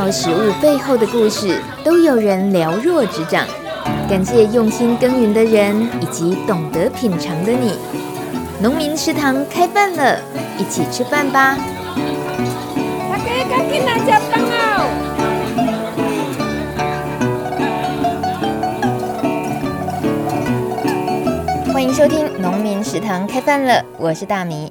道食物背后的故事，都有人了若指掌。感谢用心耕耘的人，以及懂得品尝的你。农民食堂开饭了，一起吃饭吧！大家赶紧来吃饭哦！欢迎收听农民食堂开饭了，我是大米。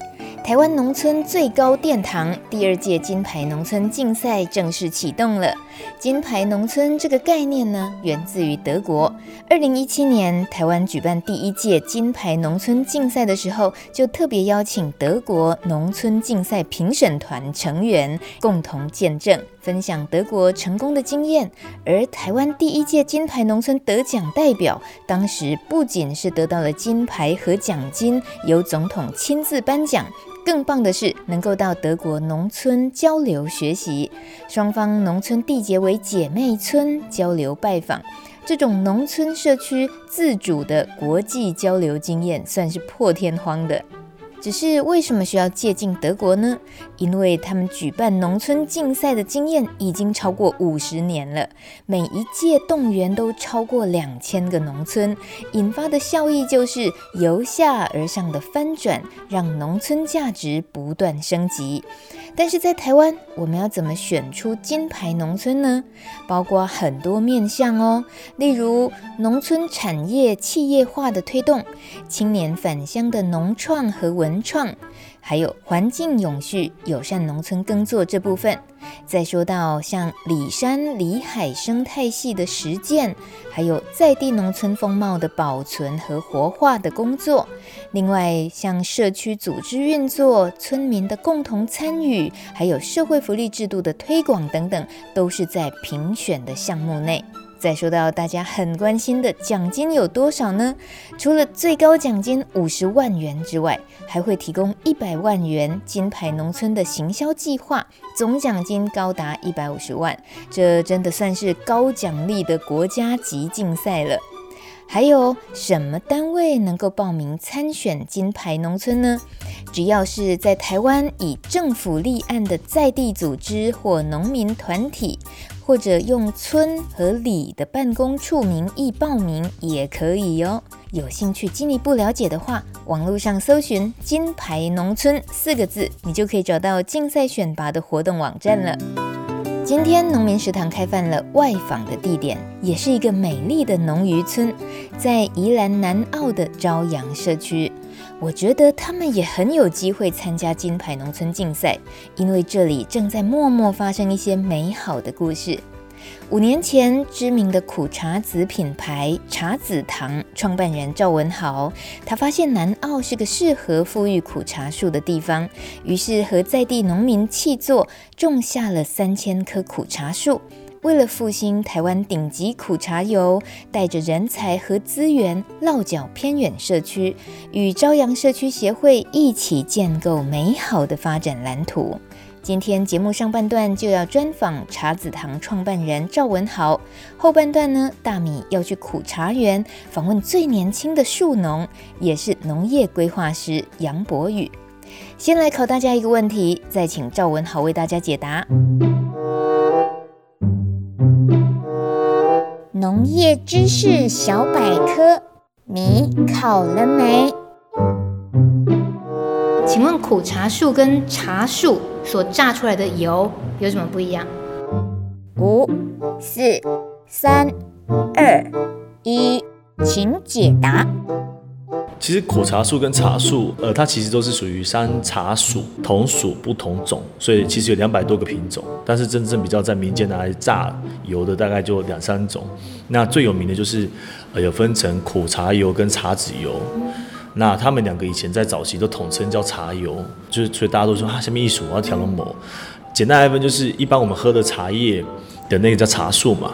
台湾农村最高殿堂第二届金牌农村竞赛正式启动了。金牌农村这个概念呢，源自于德国。二零一七年，台湾举办第一届金牌农村竞赛的时候，就特别邀请德国农村竞赛评审团成员共同见证，分享德国成功的经验。而台湾第一届金牌农村得奖代表，当时不仅是得到了金牌和奖金，由总统亲自颁奖。更棒的是，能够到德国农村交流学习，双方农村缔结为姐妹村，交流拜访，这种农村社区自主的国际交流经验，算是破天荒的。只是为什么需要借鉴德国呢？因为他们举办农村竞赛的经验已经超过五十年了，每一届动员都超过两千个农村，引发的效益就是由下而上的翻转，让农村价值不断升级。但是在台湾，我们要怎么选出金牌农村呢？包括很多面向哦，例如农村产业企业化的推动，青年返乡的农创和文文创。还有环境永续、友善农村耕作这部分，再说到像里山里海生态系的实践，还有在地农村风貌的保存和活化的工作。另外，像社区组织运作、村民的共同参与，还有社会福利制度的推广等等，都是在评选的项目内。再说到大家很关心的奖金有多少呢？除了最高奖金五十万元之外，还会提供一百万元金牌农村的行销计划，总奖金高达一百五十万。这真的算是高奖励的国家级竞赛了。还有什么单位能够报名参选金牌农村呢？只要是在台湾以政府立案的在地组织或农民团体。或者用村和里的办公处名义报名也可以哟。有兴趣进一步了解的话，网络上搜寻“金牌农村”四个字，你就可以找到竞赛选拔的活动网站了。今天农民食堂开饭了，外访的地点也是一个美丽的农渔村，在宜兰南澳的朝阳社区。我觉得他们也很有机会参加金牌农村竞赛，因为这里正在默默发生一些美好的故事。五年前，知名的苦茶籽品牌茶籽堂创办人赵文豪，他发现南澳是个适合复育苦茶树的地方，于是和在地农民契作，种下了三千棵苦茶树。为了复兴台湾顶级苦茶油，带着人才和资源落脚偏远社区，与朝阳社区协会一起建构美好的发展蓝图。今天节目上半段就要专访茶子堂创办人赵文豪，后半段呢，大米要去苦茶园访问最年轻的树农，也是农业规划师杨博宇。先来考大家一个问题，再请赵文豪为大家解答。农业知识小百科，你考了没？请问苦茶树跟茶树所榨出来的油有什么不一样？五、四、三、二、一，请解答。其实苦茶树跟茶树，呃，它其实都是属于山茶属，同属不同种，所以其实有两百多个品种。但是真正比较在民间拿来榨油的，大概就两三种。那最有名的就是，呃，有分成苦茶油跟茶籽油。那他们两个以前在早期都统称叫茶油，就是所以大家都说啊，下面一数我要调了某。简单来分就是，一般我们喝的茶叶的那个叫茶树嘛，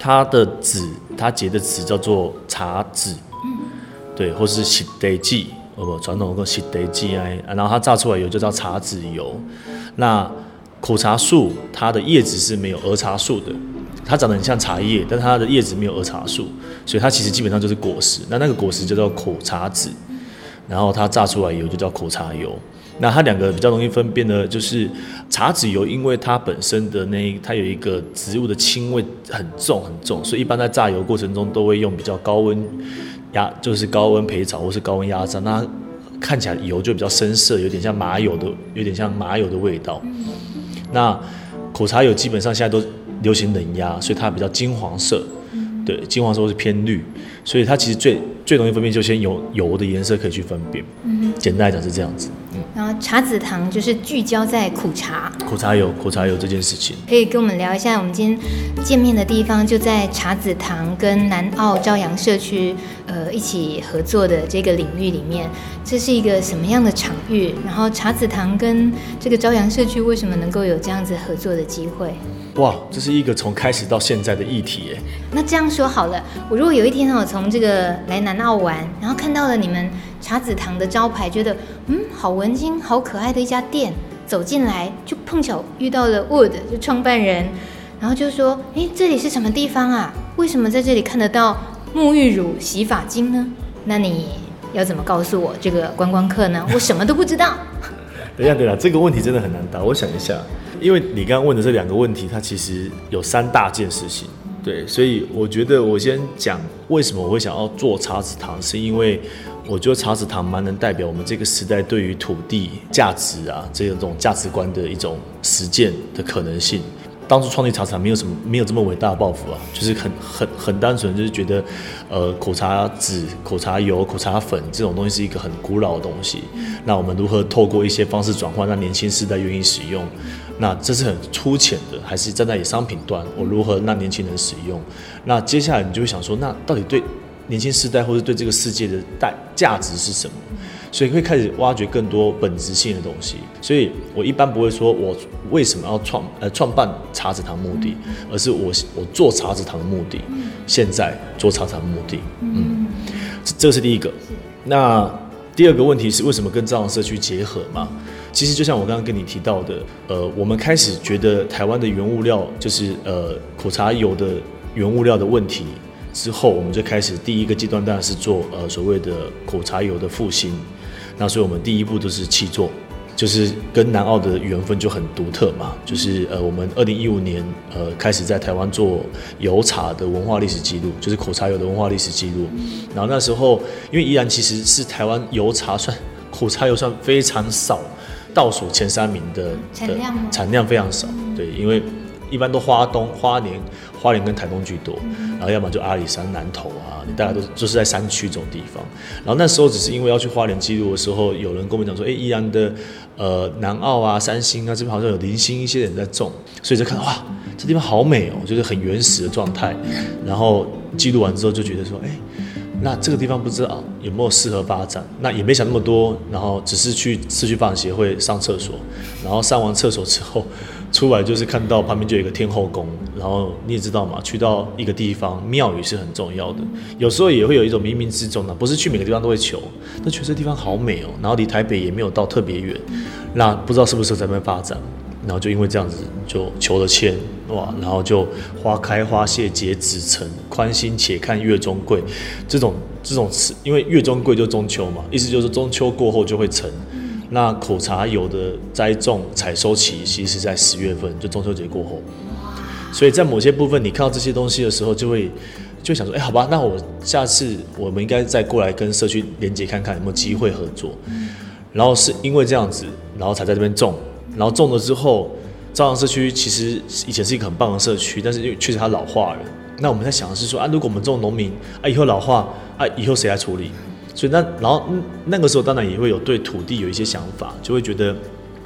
它的籽，它结的籽叫做茶籽。对，或是洗得剂，哦不，传统的洗得剂啊，然后它榨出来油就叫茶籽油。那苦茶树它的叶子是没有儿茶树的，它长得很像茶叶，但它的叶子没有儿茶树，所以它其实基本上就是果实。那那个果实就叫苦茶籽，然后它榨出来油就叫苦茶油。那它两个比较容易分辨的，就是茶籽油，因为它本身的那它有一个植物的青味很重很重，所以一般在榨油过程中都会用比较高温压，就是高温焙炒或是高温压榨，那看起来油就比较深色，有点像麻油的，有点像麻油的味道。那苦茶油基本上现在都流行冷压，所以它比较金黄色，对，金黄色或是偏绿，所以它其实最最容易分辨就先由油的颜色可以去分辨。嗯，简单来讲是这样子。然后茶子堂就是聚焦在苦茶、苦茶有、苦茶有这件事情，可以跟我们聊一下。我们今天见面的地方就在茶子堂跟南澳朝阳社区呃一起合作的这个领域里面，这是一个什么样的场域？然后茶子堂跟这个朝阳社区为什么能够有这样子合作的机会？哇，这是一个从开始到现在的议题耶。那这样说好了，我如果有一天我从这个来南澳玩，然后看到了你们。茶子堂的招牌，觉得嗯，好文青、好可爱的一家店，走进来就碰巧遇到了 Wood，就创办人，然后就说：“哎，这里是什么地方啊？为什么在这里看得到沐浴乳、洗发精呢？”那你要怎么告诉我这个观光客呢？我什么都不知道。等一下，等一下，这个问题真的很难答。我想一下，因为你刚刚问的这两个问题，它其实有三大件事情。对，所以我觉得我先讲为什么我会想要做茶籽堂，是因为。我觉得茶籽堂蛮能代表我们这个时代对于土地价值啊这种价值观的一种实践的可能性。当初创立茶厂没有什么没有这么伟大的抱负啊，就是很很很单纯，就是觉得，呃，苦茶籽、苦茶油、苦茶粉这种东西是一个很古老的东西。那我们如何透过一些方式转换，让年轻世代愿意使用？那这是很粗浅的，还是站在以商品端，我如何让年轻人使用？那接下来你就会想说，那到底对？年轻世代或者对这个世界的代价值是什么？所以会开始挖掘更多本质性的东西。所以我一般不会说我为什么要创呃创办茶子堂目的，而是我我做茶子堂的目的。现在做茶子堂的目的，嗯，这这是第一个。那第二个问题是为什么跟朝阳社区结合嘛？其实就像我刚刚跟你提到的，呃，我们开始觉得台湾的原物料就是呃苦茶油的原物料的问题。之后，我们就开始第一个阶段，当然是做呃所谓的苦茶油的复兴。那所以我们第一步都是契作，就是跟南澳的缘分就很独特嘛。就是呃，我们二零一五年呃开始在台湾做油茶的文化历史记录，就是苦茶油的文化历史记录。然后那时候，因为宜兰其实是台湾油茶算苦茶油算非常少，倒数前三名的产量产量非常少。对，因为一般都花东、花莲。花莲跟台东居多，然后要么就阿里山、南投啊，你大家都就是在山区这种地方。然后那时候只是因为要去花莲记录的时候，有人跟我们讲说，哎，宜兰的呃南澳啊、三星啊这边好像有零星一些人在种，所以就看到哇，这地方好美哦，就是很原始的状态。然后记录完之后就觉得说，哎，那这个地方不知道有没有适合发展，那也没想那么多，然后只是去社区发展协会上厕所，然后上完厕所之后。出来就是看到旁边就有一个天后宫，然后你也知道嘛，去到一个地方庙宇是很重要的，有时候也会有一种冥冥之中呢，不是去每个地方都会求，但觉得这地方好美哦，然后离台北也没有到特别远，那不知道是不是在那边发展，然后就因为这样子就求了签哇，然后就花开花谢结子成，宽心且看月中桂，这种这种词，因为月中桂就中秋嘛，意思就是中秋过后就会成。那苦茶油的栽种采收期其实是在十月份，就中秋节过后。所以在某些部分，你看到这些东西的时候，就会就想说，哎，好吧，那我下次我们应该再过来跟社区连接看看有没有机会合作。然后是因为这样子，然后才在这边种。然后种了之后，朝阳社区其实以前是一个很棒的社区，但是因为确实它老化了。那我们在想的是说，啊，如果我们这种农民啊，以后老化啊，以后谁来处理？所以那然后那个时候当然也会有对土地有一些想法，就会觉得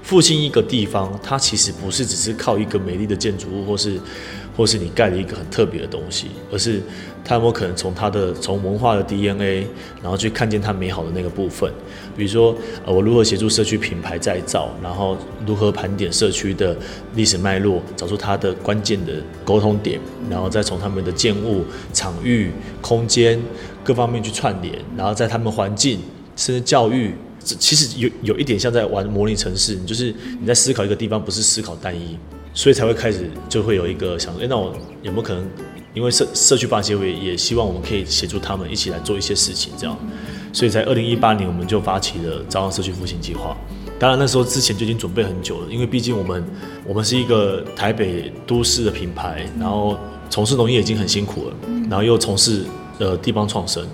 复兴一个地方，它其实不是只是靠一个美丽的建筑物，或是或是你盖了一个很特别的东西，而是他有没有可能从他的从文化的 DNA，然后去看见他美好的那个部分。比如说，呃，我如何协助社区品牌再造，然后如何盘点社区的历史脉络，找出它的关键的沟通点，然后再从他们的建物、场域、空间。各方面去串联，然后在他们环境甚至教育，其实有有一点像在玩模拟城市，就是你在思考一个地方，不是思考单一，所以才会开始就会有一个想说，哎，那我有没有可能，因为社社区发协会也希望我们可以协助他们一起来做一些事情，这样，所以在二零一八年我们就发起了朝阳社区复兴计划。当然那时候之前就已经准备很久了，因为毕竟我们我们是一个台北都市的品牌，然后从事农业已经很辛苦了，然后又从事呃地方创生，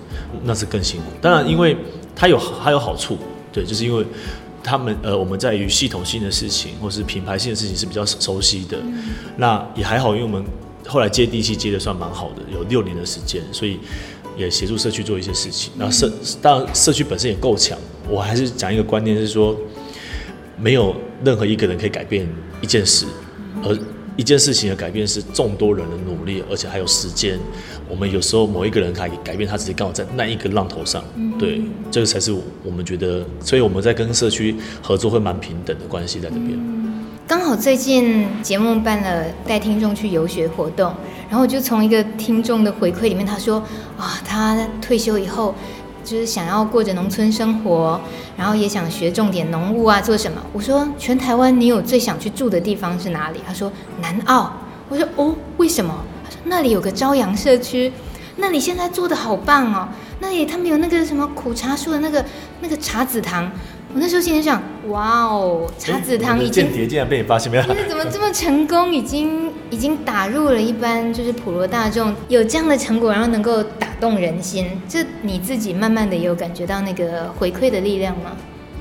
那是更辛苦。当然，因为它有它有好处，对，就是因为他们呃我们在于系统性的事情或是品牌性的事情是比较熟悉的，那也还好，因为我们后来接地气接的算蛮好的，有六年的时间，所以。也协助社区做一些事情，然后社当然社区本身也够强。我还是讲一个观念，是说，没有任何一个人可以改变一件事，而一件事情的改变是众多人的努力，而且还有时间。我们有时候某一个人可以改变他自己，刚好在那一个浪头上，对，这个才是我们觉得，所以我们在跟社区合作会蛮平等的关系在这边。刚好最近节目办了带听众去游学活动，然后我就从一个听众的回馈里面，他说啊，他退休以后就是想要过着农村生活，然后也想学种点农务啊，做什么？我说全台湾你有最想去住的地方是哪里？他说南澳。我说哦，为什么？他说那里有个朝阳社区，那里现在做的好棒哦，那里他们有那个什么苦茶树的那个那个茶籽糖。我那时候心里想，哇哦，茶子汤已经间谍竟然被你发现没有？你怎么这么成功？已经已经打入了一般就是普罗大众有这样的成果，然后能够打动人心。这你自己慢慢的有感觉到那个回馈的力量吗？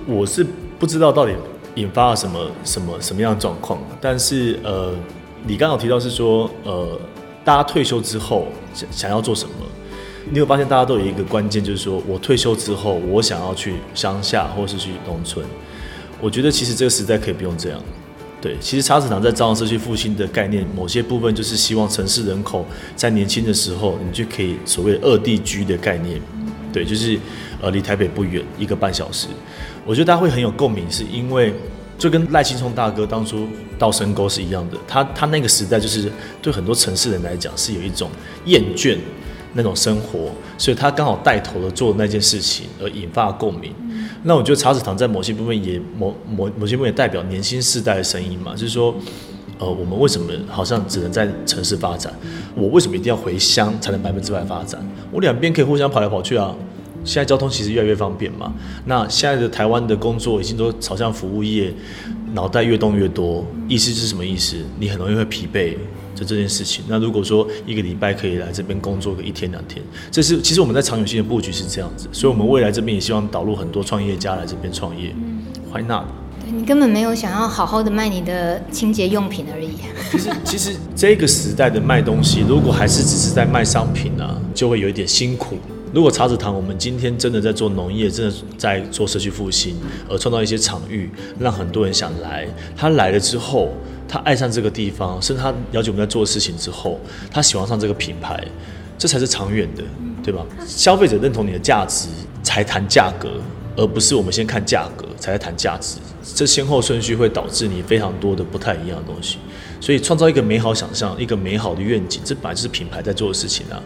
我是不知道到底引发了什么什么什么样的状况，但是呃，你刚好提到是说呃，大家退休之后想想要做什么？你有发现大家都有一个关键，就是说我退休之后，我想要去乡下或是去农村。我觉得其实这个时代可以不用这样。对，其实茶籽堂在朝阳社区复兴的概念，某些部分就是希望城市人口在年轻的时候，你就可以所谓二地居的概念。对，就是呃离台北不远，一个半小时。我觉得大家会很有共鸣，是因为就跟赖青松大哥当初到深沟是一样的。他他那个时代就是对很多城市人来讲是有一种厌倦。那种生活，所以他刚好带头的做那件事情，而引发共鸣。那我觉得茶子堂在某些部分也某某某些部分也代表年轻世代的声音嘛，就是说，呃，我们为什么好像只能在城市发展？我为什么一定要回乡才能百分之百发展？我两边可以互相跑来跑去啊。现在交通其实越来越方便嘛。那现在的台湾的工作已经都朝向服务业，脑袋越动越多，意思是什么意思？你很容易会疲惫。就这件事情，那如果说一个礼拜可以来这边工作个一天两天，这是其实我们在长远性的布局是这样子，所以我们未来这边也希望导入很多创业家来这边创业。嗯，Why not？对，你根本没有想要好好的卖你的清洁用品而已。其实其实这个时代的卖东西，如果还是只是在卖商品呢，啊，就会有一点辛苦。如果茶子堂我们今天真的在做农业，真的在做社区复兴，而创造一些场域，让很多人想来，他来了之后。他爱上这个地方，甚至他了解我们在做的事情之后，他喜欢上这个品牌，这才是长远的，对吧？消费者认同你的价值才谈价格，而不是我们先看价格才在谈价值。这先后顺序会导致你非常多的不太一样的东西。所以创造一个美好想象，一个美好的愿景，这本来就是品牌在做的事情啊，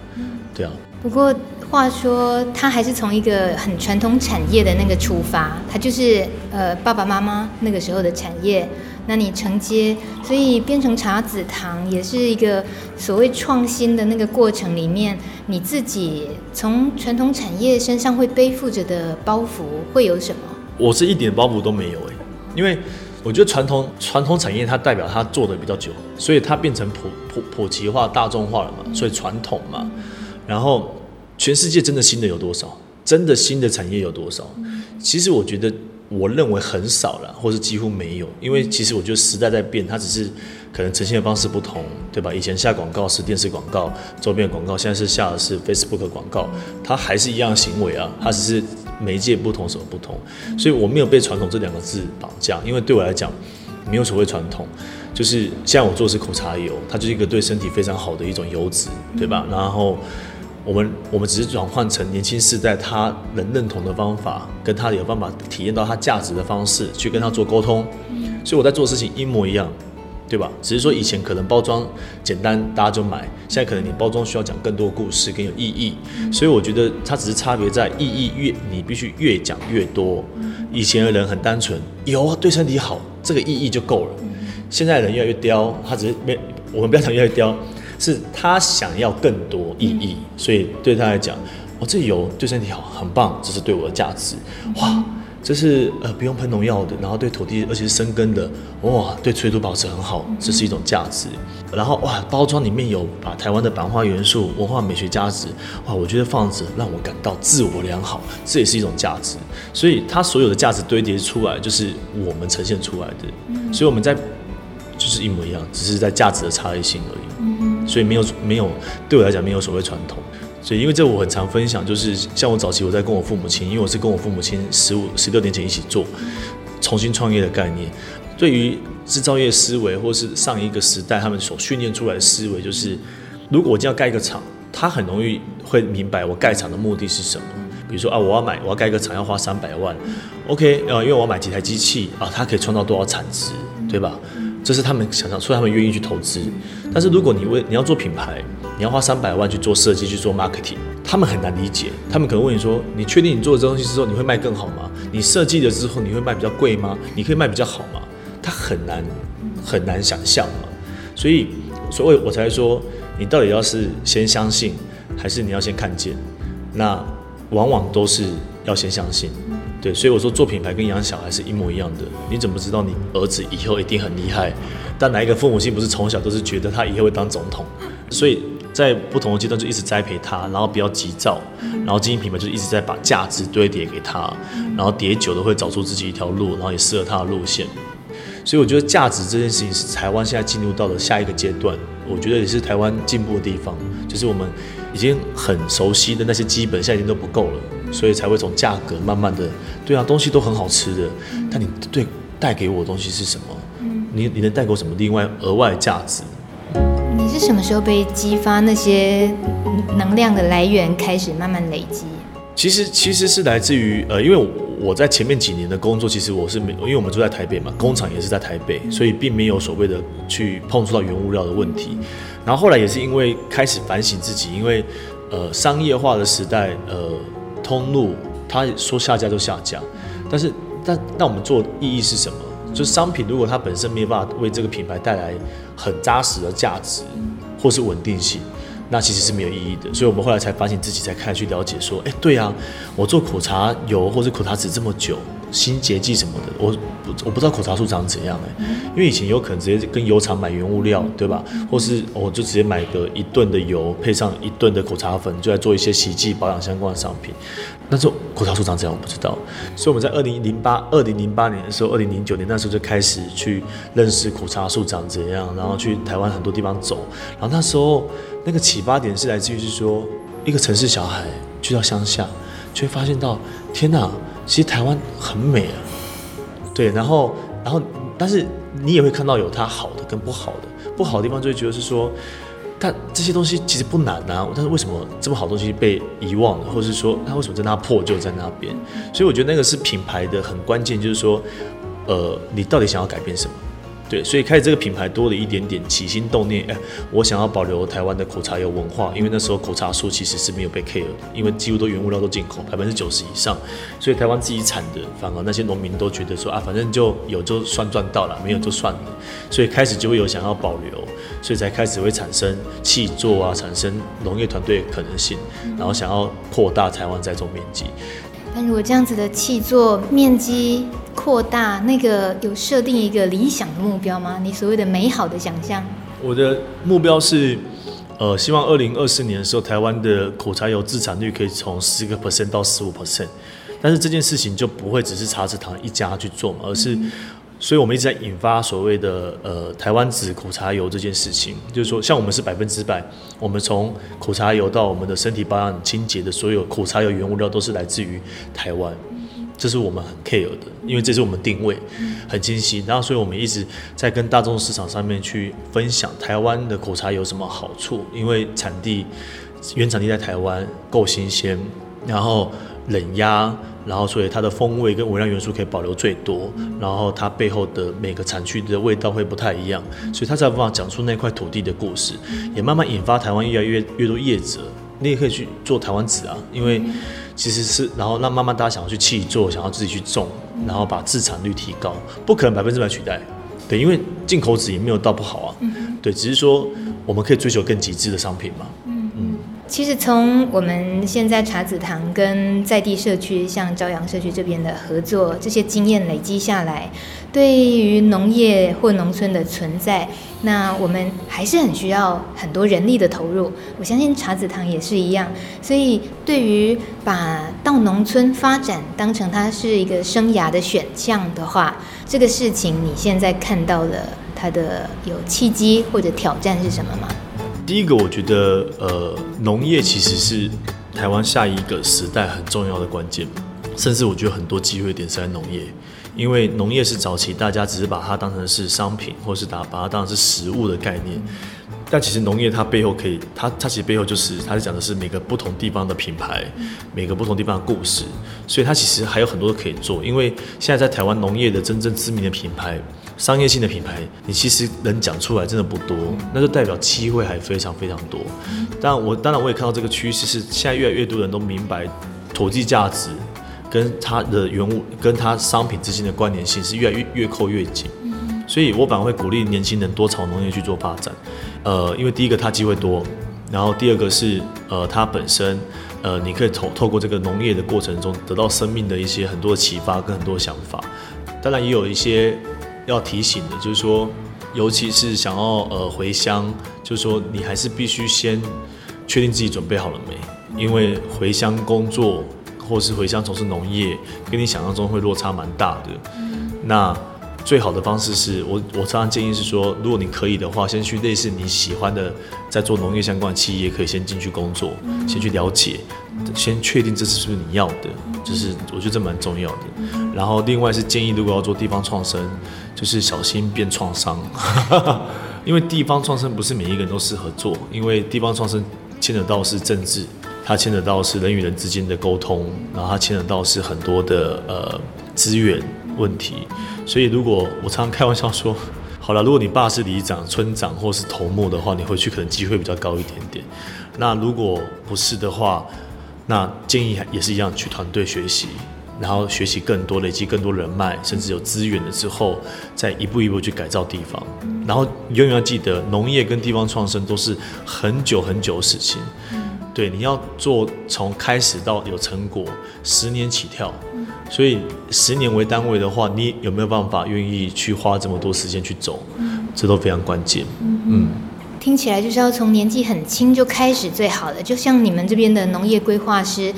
对啊。不过话说，他还是从一个很传统产业的那个出发，他就是呃爸爸妈妈那个时候的产业。那你承接，所以变成茶籽堂也是一个所谓创新的那个过程里面，你自己从传统产业身上会背负着的包袱会有什么？我是一点包袱都没有诶，因为我觉得传统传统产业它代表它做的比较久，所以它变成普普普及化、大众化了嘛，所以传统嘛。然后全世界真的新的有多少？真的新的产业有多少？其实我觉得。我认为很少了，或是几乎没有，因为其实我觉得时代在变，它只是可能呈现的方式不同，对吧？以前下广告是电视广告、周边广告，现在是下的是 Facebook 广告，它还是一样的行为啊，它只是媒介不同，什么不同？所以我没有被传统这两个字绑架，因为对我来讲，没有所谓传统，就是像我做的是苦茶油，它就是一个对身体非常好的一种油脂，对吧？然后。我们我们只是转换成年轻世代他能认同的方法，跟他有办法体验到他价值的方式去跟他做沟通，所以我在做事情一模一样，对吧？只是说以前可能包装简单，大家就买，现在可能你包装需要讲更多故事，更有意义，所以我觉得它只是差别在意义越你必须越讲越多。以前的人很单纯，有对身体好这个意义就够了，现在人越来越刁，他只是没我们不要讲越来越刁。是他想要更多意义，所以对他来讲，哦，这油对身体好，很棒，这是对我的价值。哇，这是呃不用喷农药的，然后对土地而且是生根的，哇，对水土保持很好，这是一种价值。然后哇，包装里面有把台湾的版画元素、文化美学价值，哇，我觉得放着让我感到自我良好，这也是一种价值。所以它所有的价值堆叠出来，就是我们呈现出来的。所以我们在就是一模一样，只是在价值的差异性而已。所以没有没有对我来讲没有所谓传统。所以，因为这我很常分享，就是像我早期我在跟我父母亲，因为我是跟我父母亲十五、十六年前一起做重新创业的概念。对于制造业思维，或是上一个时代他们所训练出来的思维，就是如果我今天要盖一个厂，他很容易会明白我盖厂的目的是什么。比如说啊，我要买，我要盖一个厂要花三百万，OK，呃，因为我要买几台机器啊，它可以创造多少产值，对吧？这是他们想象，所以他们愿意去投资。但是如果你为你要做品牌，你要花三百万去做设计、去做 marketing，他们很难理解。他们可能问你说：“你确定你做了这东西之后你会卖更好吗？你设计了之后你会卖比较贵吗？你可以卖比较好吗？”他很难很难想象嘛。所以，所以我才说，你到底要是先相信，还是你要先看见？那往往都是要先相信。对，所以我说做品牌跟养小孩是一模一样的。你怎么知道你儿子以后一定很厉害？但哪一个父母亲不是从小都是觉得他以后会当总统？所以在不同的阶段就一直栽培他，然后不要急躁，然后经营品牌就一直在把价值堆叠给他，然后叠久了会找出自己一条路，然后也适合他的路线。所以我觉得价值这件事情是台湾现在进入到了下一个阶段，我觉得也是台湾进步的地方，就是我们已经很熟悉的那些基本现在已经都不够了。所以才会从价格慢慢的，对啊，东西都很好吃的，但你对带给我的东西是什么？你你能带给我什么另外额外价值？你是什么时候被激发那些能量的来源开始慢慢累积？其实其实是来自于呃，因为我在前面几年的工作，其实我是没，因为我们住在台北嘛，工厂也是在台北，所以并没有所谓的去碰触到原物料的问题。然后后来也是因为开始反省自己，因为呃商业化的时代，呃。通路，他说下架就下架，但是但那我们做意义是什么？就是商品如果它本身没有办法为这个品牌带来很扎实的价值或是稳定性，那其实是没有意义的。所以我们后来才反省自己，才开始去了解说，哎，对啊，我做苦茶油或者苦茶籽这么久。新结剂什么的，我我不知道苦茶树长怎样哎，因为以前有可能直接跟油厂买原物料，对吧？或是我就直接买个一吨的油，配上一吨的苦茶粉，就来做一些洗剂保养相关的商品。那时候苦茶树长怎样我不知道，所以我们在二零零八二零零八年的时候，二零零九年那时候就开始去认识苦茶树长怎样，然后去台湾很多地方走，然后那时候那个启发点是来自于是说，一个城市小孩去到乡下，却发现到天哪！其实台湾很美啊，对，然后，然后，但是你也会看到有它好的跟不好的，不好的地方就会觉得是说，但这些东西其实不难啊，但是为什么这么好东西被遗忘了，或是说它为什么在那破旧在那边？所以我觉得那个是品牌的很关键，就是说，呃，你到底想要改变什么？对，所以开始这个品牌多了一点点起心动念，哎，我想要保留台湾的口茶油文化，因为那时候口茶树其实是没有被 care 的，因为几乎都原物料都进口，百分之九十以上，所以台湾自己产的，反而那些农民都觉得说啊，反正就有就算赚到了，没有就算了，所以开始就会有想要保留，所以才开始会产生气作啊，产生农业团队的可能性，然后想要扩大台湾栽种面积。但如果这样子的气作面积扩大，那个有设定一个理想的目标吗？你所谓的美好的想象？我的目标是，呃，希望二零二四年的时候，台湾的苦茶油自产率可以从十个 percent 到十五 percent。但是这件事情就不会只是茶籽堂一家去做嘛，而是。所以，我们一直在引发所谓的呃台湾籽苦茶油这件事情，就是说，像我们是百分之百，我们从苦茶油到我们的身体保养清洁的所有苦茶油原物料都是来自于台湾，这是我们很 care 的，因为这是我们定位很清晰。然后，所以我们一直在跟大众市场上面去分享台湾的口茶有什么好处，因为产地原产地在台湾够新鲜，然后冷压。然后，所以它的风味跟微量元素可以保留最多，然后它背后的每个产区的味道会不太一样，所以它才有办法讲出那块土地的故事，也慢慢引发台湾越来越越多业者，你也可以去做台湾子啊，因为其实是，然后那慢慢大家想要去气做，想要自己去种，然后把自产率提高，不可能百分之百取代，对，因为进口纸也没有到不好啊，对，只是说我们可以追求更极致的商品嘛。其实从我们现在茶子堂跟在地社区，像朝阳社区这边的合作，这些经验累积下来，对于农业或农村的存在，那我们还是很需要很多人力的投入。我相信茶子堂也是一样。所以，对于把到农村发展当成它是一个生涯的选项的话，这个事情你现在看到了它的有契机或者挑战是什么吗？第一个，我觉得，呃，农业其实是台湾下一个时代很重要的关键，甚至我觉得很多机会点是在农业，因为农业是早期大家只是把它当成是商品，或是打把它当成是食物的概念，但其实农业它背后可以，它它其实背后就是它是讲的是每个不同地方的品牌，每个不同地方的故事，所以它其实还有很多可以做，因为现在在台湾农业的真正知名的品牌。商业性的品牌，你其实能讲出来真的不多，那就代表机会还非常非常多。但，我当然我也看到这个趋势是，现在越来越多人都明白土地价值跟它的原物跟它商品之间的关联性是越来越越扣越紧。所以我反而会鼓励年轻人多朝农业去做发展。呃，因为第一个它机会多，然后第二个是呃它本身呃你可以透透过这个农业的过程中得到生命的一些很多的启发跟很多想法。当然也有一些。要提醒的，就是说，尤其是想要呃回乡，就是说你还是必须先确定自己准备好了没，因为回乡工作或是回乡从事农业，跟你想象中会落差蛮大的。那最好的方式是我我常常建议是说，如果你可以的话，先去类似你喜欢的在做农业相关的企业，可以先进去工作，先去了解，先确定这是不是你要的，就是我觉得这蛮重要的。然后另外是建议，如果要做地方创生。就是小心变创伤，因为地方创生不是每一个人都适合做，因为地方创生牵扯到是政治，它牵扯到是人与人之间的沟通，然后它牵扯到是很多的呃资源问题，所以如果我常常开玩笑说，好了，如果你爸是里长、村长或是头目的话，你回去可能机会比较高一点点。那如果不是的话，那建议也是一样，去团队学习。然后学习更多，累积更多人脉，甚至有资源了之后，再一步一步去改造地方。然后永远要记得，农业跟地方创生都是很久很久的事情。对，你要做从开始到有成果，十年起跳。所以十年为单位的话，你有没有办法愿意去花这么多时间去走？这都非常关键。嗯，听起来就是要从年纪很轻就开始最好的，就像你们这边的农业规划师。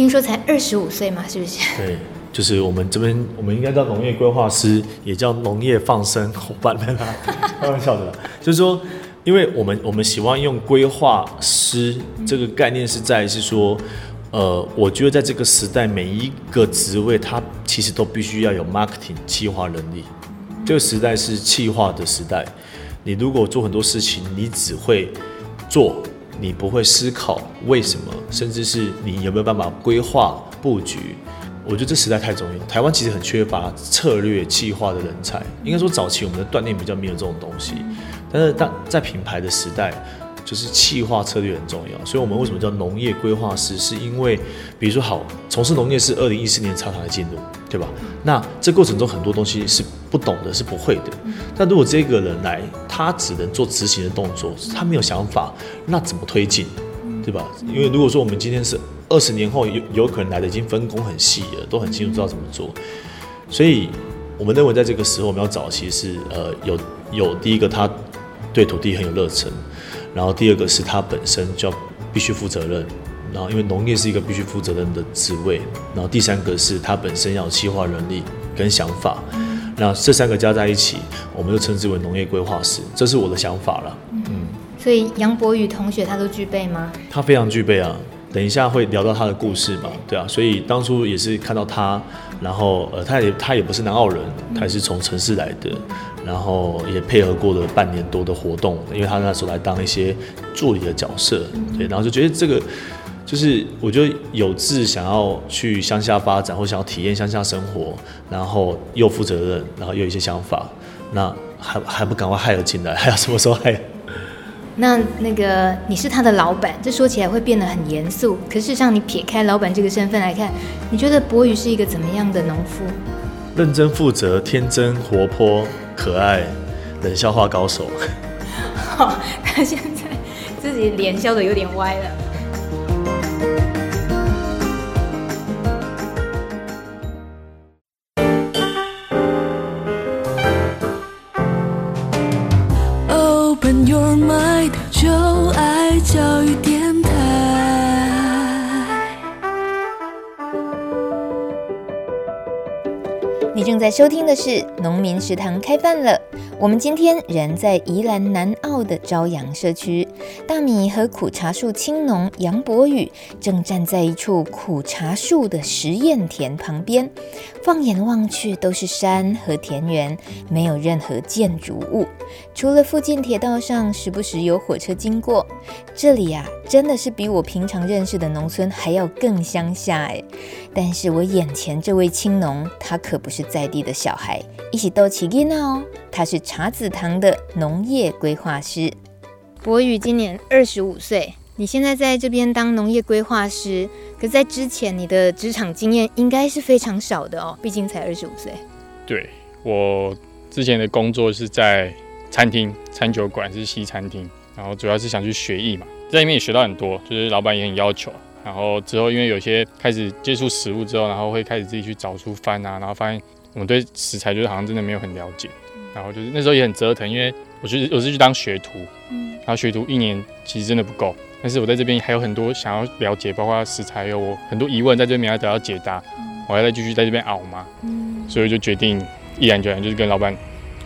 听说才二十五岁嘛，是不是？对，就是我们这边，我们应该叫农业规划师，也叫农业放生伙伴们啦。开玩笑的，就是说，因为我们我们喜欢用规划师这个概念，是在是说，呃，我觉得在这个时代，每一个职位它其实都必须要有 marketing 企划能力。这个时代是企划的时代，你如果做很多事情，你只会做。你不会思考为什么，甚至是你有没有办法规划布局？我觉得这实在太重要。台湾其实很缺乏策略计划的人才。应该说早期我们的锻炼比较没有这种东西，但是当在品牌的时代，就是气化策略很重要。所以我们为什么叫农业规划师？是因为比如说好，从事农业是二零一四年茶厂的进入，对吧？那这过程中很多东西是不懂的，是不会的。但如果这个人来，他只能做执行的动作，他没有想法，那怎么推进，对吧？因为如果说我们今天是二十年后有有可能来的已经分工很细了，都很清楚知道怎么做，所以我们认为在这个时候我们要找，其实是呃有有第一个他对土地很有热忱，然后第二个是他本身就要必须负责任，然后因为农业是一个必须负责任的职位，然后第三个是他本身要有企划能力跟想法。那这三个加在一起，我们就称之为农业规划师，这是我的想法了。嗯，所以杨博宇同学他都具备吗？他非常具备啊。等一下会聊到他的故事嘛？对啊，所以当初也是看到他，然后呃，他也他也不是南澳人，他也是从城市来的，然后也配合过了半年多的活动，因为他那时候来当一些助理的角色，对，然后就觉得这个。就是我觉得有志想要去乡下发展，或想要体验乡下生活，然后又负责任，然后又有一些想法，那还还不赶快害了进来？还要什么时候害？那那个你是他的老板，这说起来会变得很严肃。可是像，你撇开老板这个身份来看，你觉得博宇是一个怎么样的农夫？认真负责、天真活泼、可爱、冷笑话高手。好，他现在自己脸笑的有点歪了。收听的是《农民食堂》开饭了。我们今天人在宜兰南澳的朝阳社区，大米和苦茶树青农杨博宇正站在一处苦茶树的实验田旁边，放眼望去都是山和田园，没有任何建筑物，除了附近铁道上时不时有火车经过。这里呀、啊，真的是比我平常认识的农村还要更乡下哎。但是我眼前这位青农，他可不是在地的小孩，一起逗起囡哦。他是茶子堂的农业规划师，博宇今年二十五岁。你现在在这边当农业规划师，可在之前你的职场经验应该是非常少的哦，毕竟才二十五岁。对，我之前的工作是在餐厅、餐酒馆，是西餐厅，然后主要是想去学艺嘛，在里面也学到很多，就是老板也很要求。然后之后，因为有些开始接触食物之后，然后会开始自己去找书翻啊，然后发现我们对食材就是好像真的没有很了解。然后就是那时候也很折腾，因为我是我是去当学徒，然后学徒一年其实真的不够。但是我在这边还有很多想要了解，包括食材有我很多疑问在这边要得到解答，我还要再继续在这边熬嘛。所以就决定毅然决然就是跟老板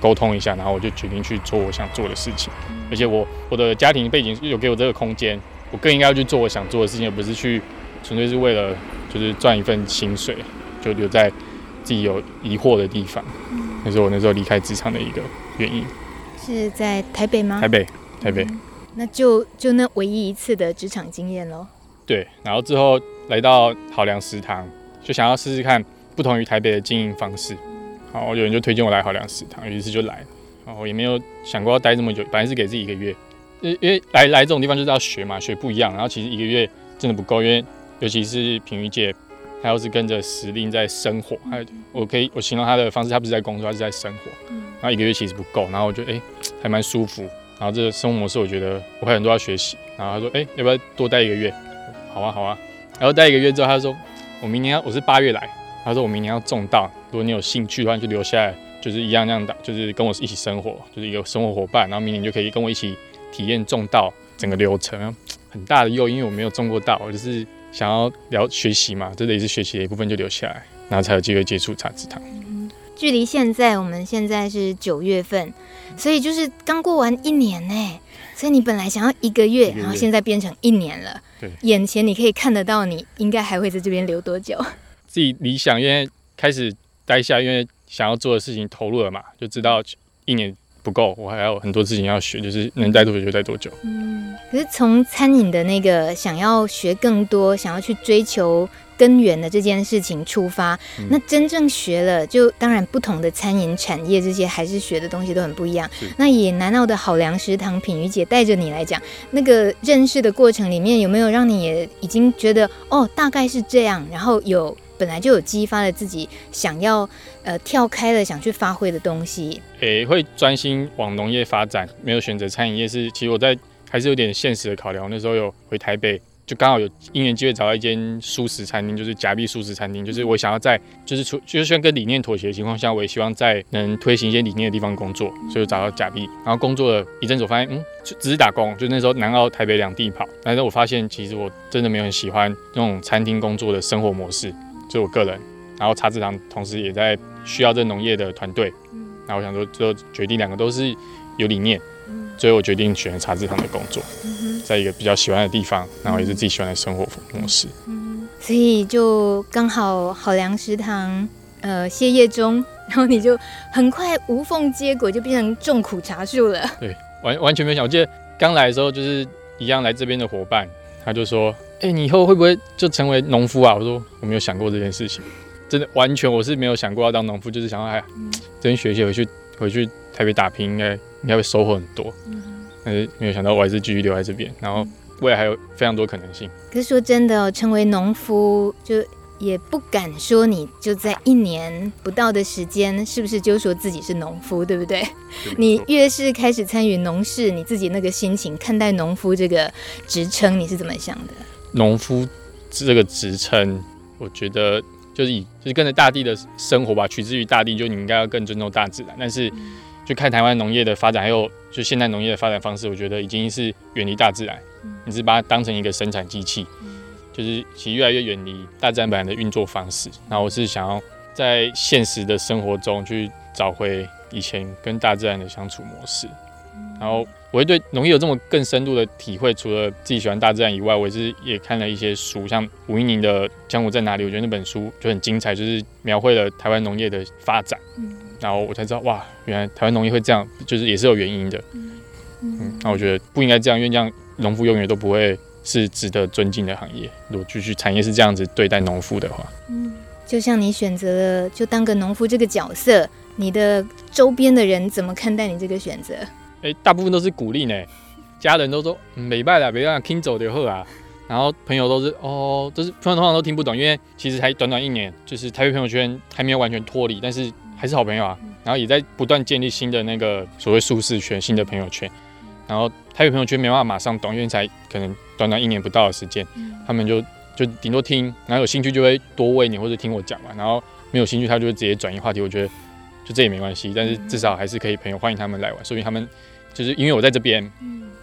沟通一下，然后我就决定去做我想做的事情。而且我我的家庭背景有给我这个空间。我更应该要去做我想做的事情，而不是去纯粹是为了就是赚一份薪水，就留在自己有疑惑的地方。那是我那时候离开职场的一个原因。是在台北吗？台北，台北。嗯、那就就那唯一一次的职场经验喽。对，然后之后来到好粮食堂，就想要试试看不同于台北的经营方式。好，有人就推荐我来好粮食堂，于是就来。然后也没有想过要待这么久，本来是给自己一个月。因因为来来这种地方就是要学嘛，学不一样。然后其实一个月真的不够，因为尤其是品妤姐，她又是跟着时令在生活。他我可以我形容他的方式，他不是在工作，他是在生活。然后一个月其实不够，然后我觉得哎、欸、还蛮舒服。然后这个生活模式，我觉得我还有很多要学习。然后他说哎、欸、要不要多待一个月？好啊好啊。然后待一个月之后，他说我明年要我是八月来，他说我明年要种稻，如果你有兴趣的话，就留下来，就是一样那样的，就是跟我一起生活，就是一个生活伙伴。然后明年就可以跟我一起。体验种稻整个流程，很大的诱因，因为我没有种过稻，我就是想要聊学习嘛，这也是学习的一部分，就留下来，然后才有机会接触茶之堂。嗯，距离现在，我们现在是九月份，所以就是刚过完一年呢。所以你本来想要一个月，然后现在变成一年了。对，眼前你可以看得到，你应该还会在这边留多久？自己理想，因为开始待下，因为想要做的事情投入了嘛，就知道一年。不够，我还有很多事情要学，就是能待多久就待多久。嗯，可是从餐饮的那个想要学更多，想要去追求根源的这件事情出发，嗯、那真正学了，就当然不同的餐饮产业这些还是学的东西都很不一样。那以南澳的好粮食堂品瑜姐带着你来讲，那个认识的过程里面有没有让你也已经觉得哦，大概是这样，然后有。本来就有激发了自己想要呃跳开了想去发挥的东西。诶、欸，会专心往农业发展，没有选择餐饮业是，其实我在还是有点现实的考量。那时候有回台北，就刚好有因缘机会找到一间素食餐厅，就是甲必素食餐厅。就是我想要在就是出就是虽然跟理念妥协的情况下，我也希望在能推行一些理念的地方工作，所以找到甲必。然后工作了一阵子，我发现嗯，就只是打工，就那时候南澳台北两地跑。但是我发现其实我真的没有很喜欢那种餐厅工作的生活模式。就我个人，然后茶籽堂同时也在需要这农业的团队，然后我想说，就决定两个都是有理念，所以我决定选茶籽堂的工作，嗯在一个比较喜欢的地方，然后也是自己喜欢的生活模式，嗯所以就刚好好粮食堂呃歇业中，然后你就很快无缝接轨，就变成种苦茶树了。对，完完全没有想，我记得刚来的时候就是一样来这边的伙伴，他就说。哎、欸，你以后会不会就成为农夫啊？我说我没有想过这件事情，真的完全我是没有想过要当农夫，就是想要哎，这边学习回去回去台北打拼，应该应该会收获很多。但是没有想到我还是继续留在这边，然后未来还有非常多可能性。可是说真的哦，成为农夫就也不敢说你就在一年不到的时间，是不是就说自己是农夫，对不对？你越是开始参与农事，你自己那个心情看待农夫这个职称，你是怎么想的？农夫这个职称，我觉得就是以就是跟着大地的生活吧，取之于大地，就你应该要更尊重大自然。但是，就看台湾农业的发展，还有就现代农业的发展方式，我觉得已经是远离大自然，你是把它当成一个生产机器，就是其实越来越远离大自然本来的运作方式。然后我是想要在现实的生活中去找回以前跟大自然的相处模式。然后我会对农业有这么更深度的体会，除了自己喜欢大自然以外，我也是也看了一些书，像吴一宁的《江湖在哪里》，我觉得那本书就很精彩，就是描绘了台湾农业的发展。嗯然后我才知道，哇，原来台湾农业会这样，就是也是有原因的。嗯，那我觉得不应该这样，因为这样农夫永远都不会是值得尊敬的行业。如果继续产业是这样子对待农夫的话，嗯，就像你选择了就当个农夫这个角色，你的周边的人怎么看待你这个选择？哎、欸，大部分都是鼓励呢，家人都说没办法，没办法，听走就好啊。然后朋友都是哦，都是朋友通常都听不懂，因为其实才短短一年，就是台北朋友圈还没有完全脱离，但是还是好朋友啊。然后也在不断建立新的那个所谓舒适圈，新的朋友圈。然后台北朋友圈没办法马上懂，因为才可能短短一年不到的时间，他们就就顶多听，然后有兴趣就会多问你或者听我讲嘛。然后没有兴趣，他就会直接转移话题。我觉得就这也没关系，但是至少还是可以朋友欢迎他们来玩，说明他们就是因为我在这边，